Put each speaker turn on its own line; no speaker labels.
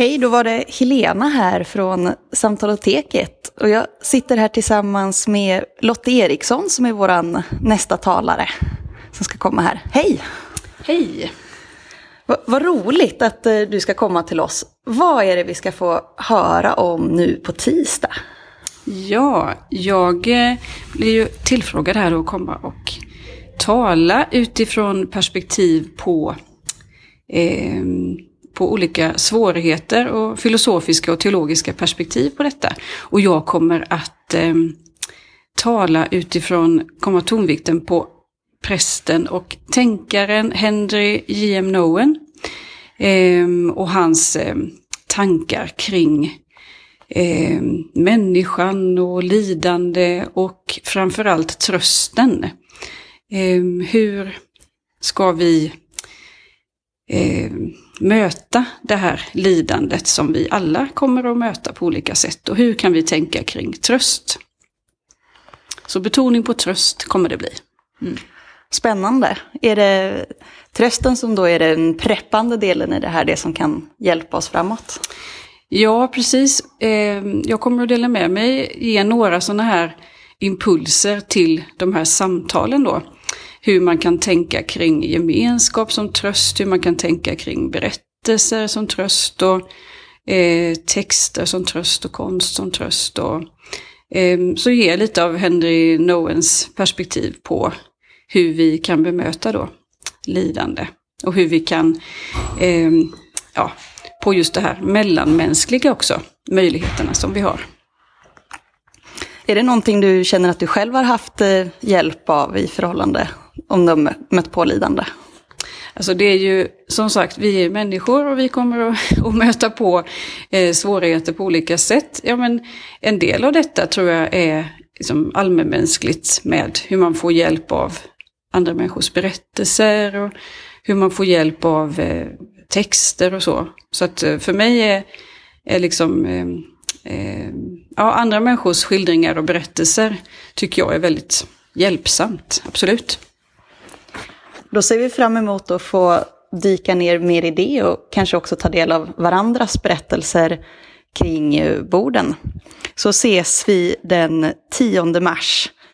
Hej, då var det Helena här från Samtaloteket. Och jag sitter här tillsammans med Lotte Eriksson som är vår nästa talare som ska komma här. Hej!
Hej!
V vad roligt att eh, du ska komma till oss. Vad är det vi ska få höra om nu på tisdag?
Ja, jag eh, blir ju tillfrågad här att komma och tala utifrån perspektiv på eh, på olika svårigheter och filosofiska och teologiska perspektiv på detta. Och jag kommer att eh, tala utifrån, komma tonvikten på prästen och tänkaren Henry J.M. Nowen eh, och hans eh, tankar kring eh, människan och lidande och framförallt trösten. Eh, hur ska vi eh, möta det här lidandet som vi alla kommer att möta på olika sätt. Och hur kan vi tänka kring tröst? Så betoning på tröst kommer det bli.
Mm. Spännande. Är det trösten som då är den preppande delen i det här, det som kan hjälpa oss framåt?
Ja, precis. Eh, jag kommer att dela med mig, ge några sådana här impulser till de här samtalen då hur man kan tänka kring gemenskap som tröst, hur man kan tänka kring berättelser som tröst och eh, texter som tröst och konst som tröst. Och, eh, så ger lite av Henry Nowens perspektiv på hur vi kan bemöta då lidande och hur vi kan, eh, ja, på just det här mellanmänskliga också, möjligheterna som vi har.
Är det någonting du känner att du själv har haft eh, hjälp av i förhållande om de mött på lidande?
Alltså det är ju som sagt, vi är människor och vi kommer att, att möta på eh, svårigheter på olika sätt. Ja, men en del av detta tror jag är liksom allmänmänskligt med hur man får hjälp av andra människors berättelser och hur man får hjälp av eh, texter och så. Så att eh, för mig är, är liksom eh, eh, ja, andra människors skildringar och berättelser tycker jag är väldigt hjälpsamt, absolut.
Då ser vi fram emot att få dyka ner mer i det och kanske också ta del av varandras berättelser kring borden. Så ses vi den 10 mars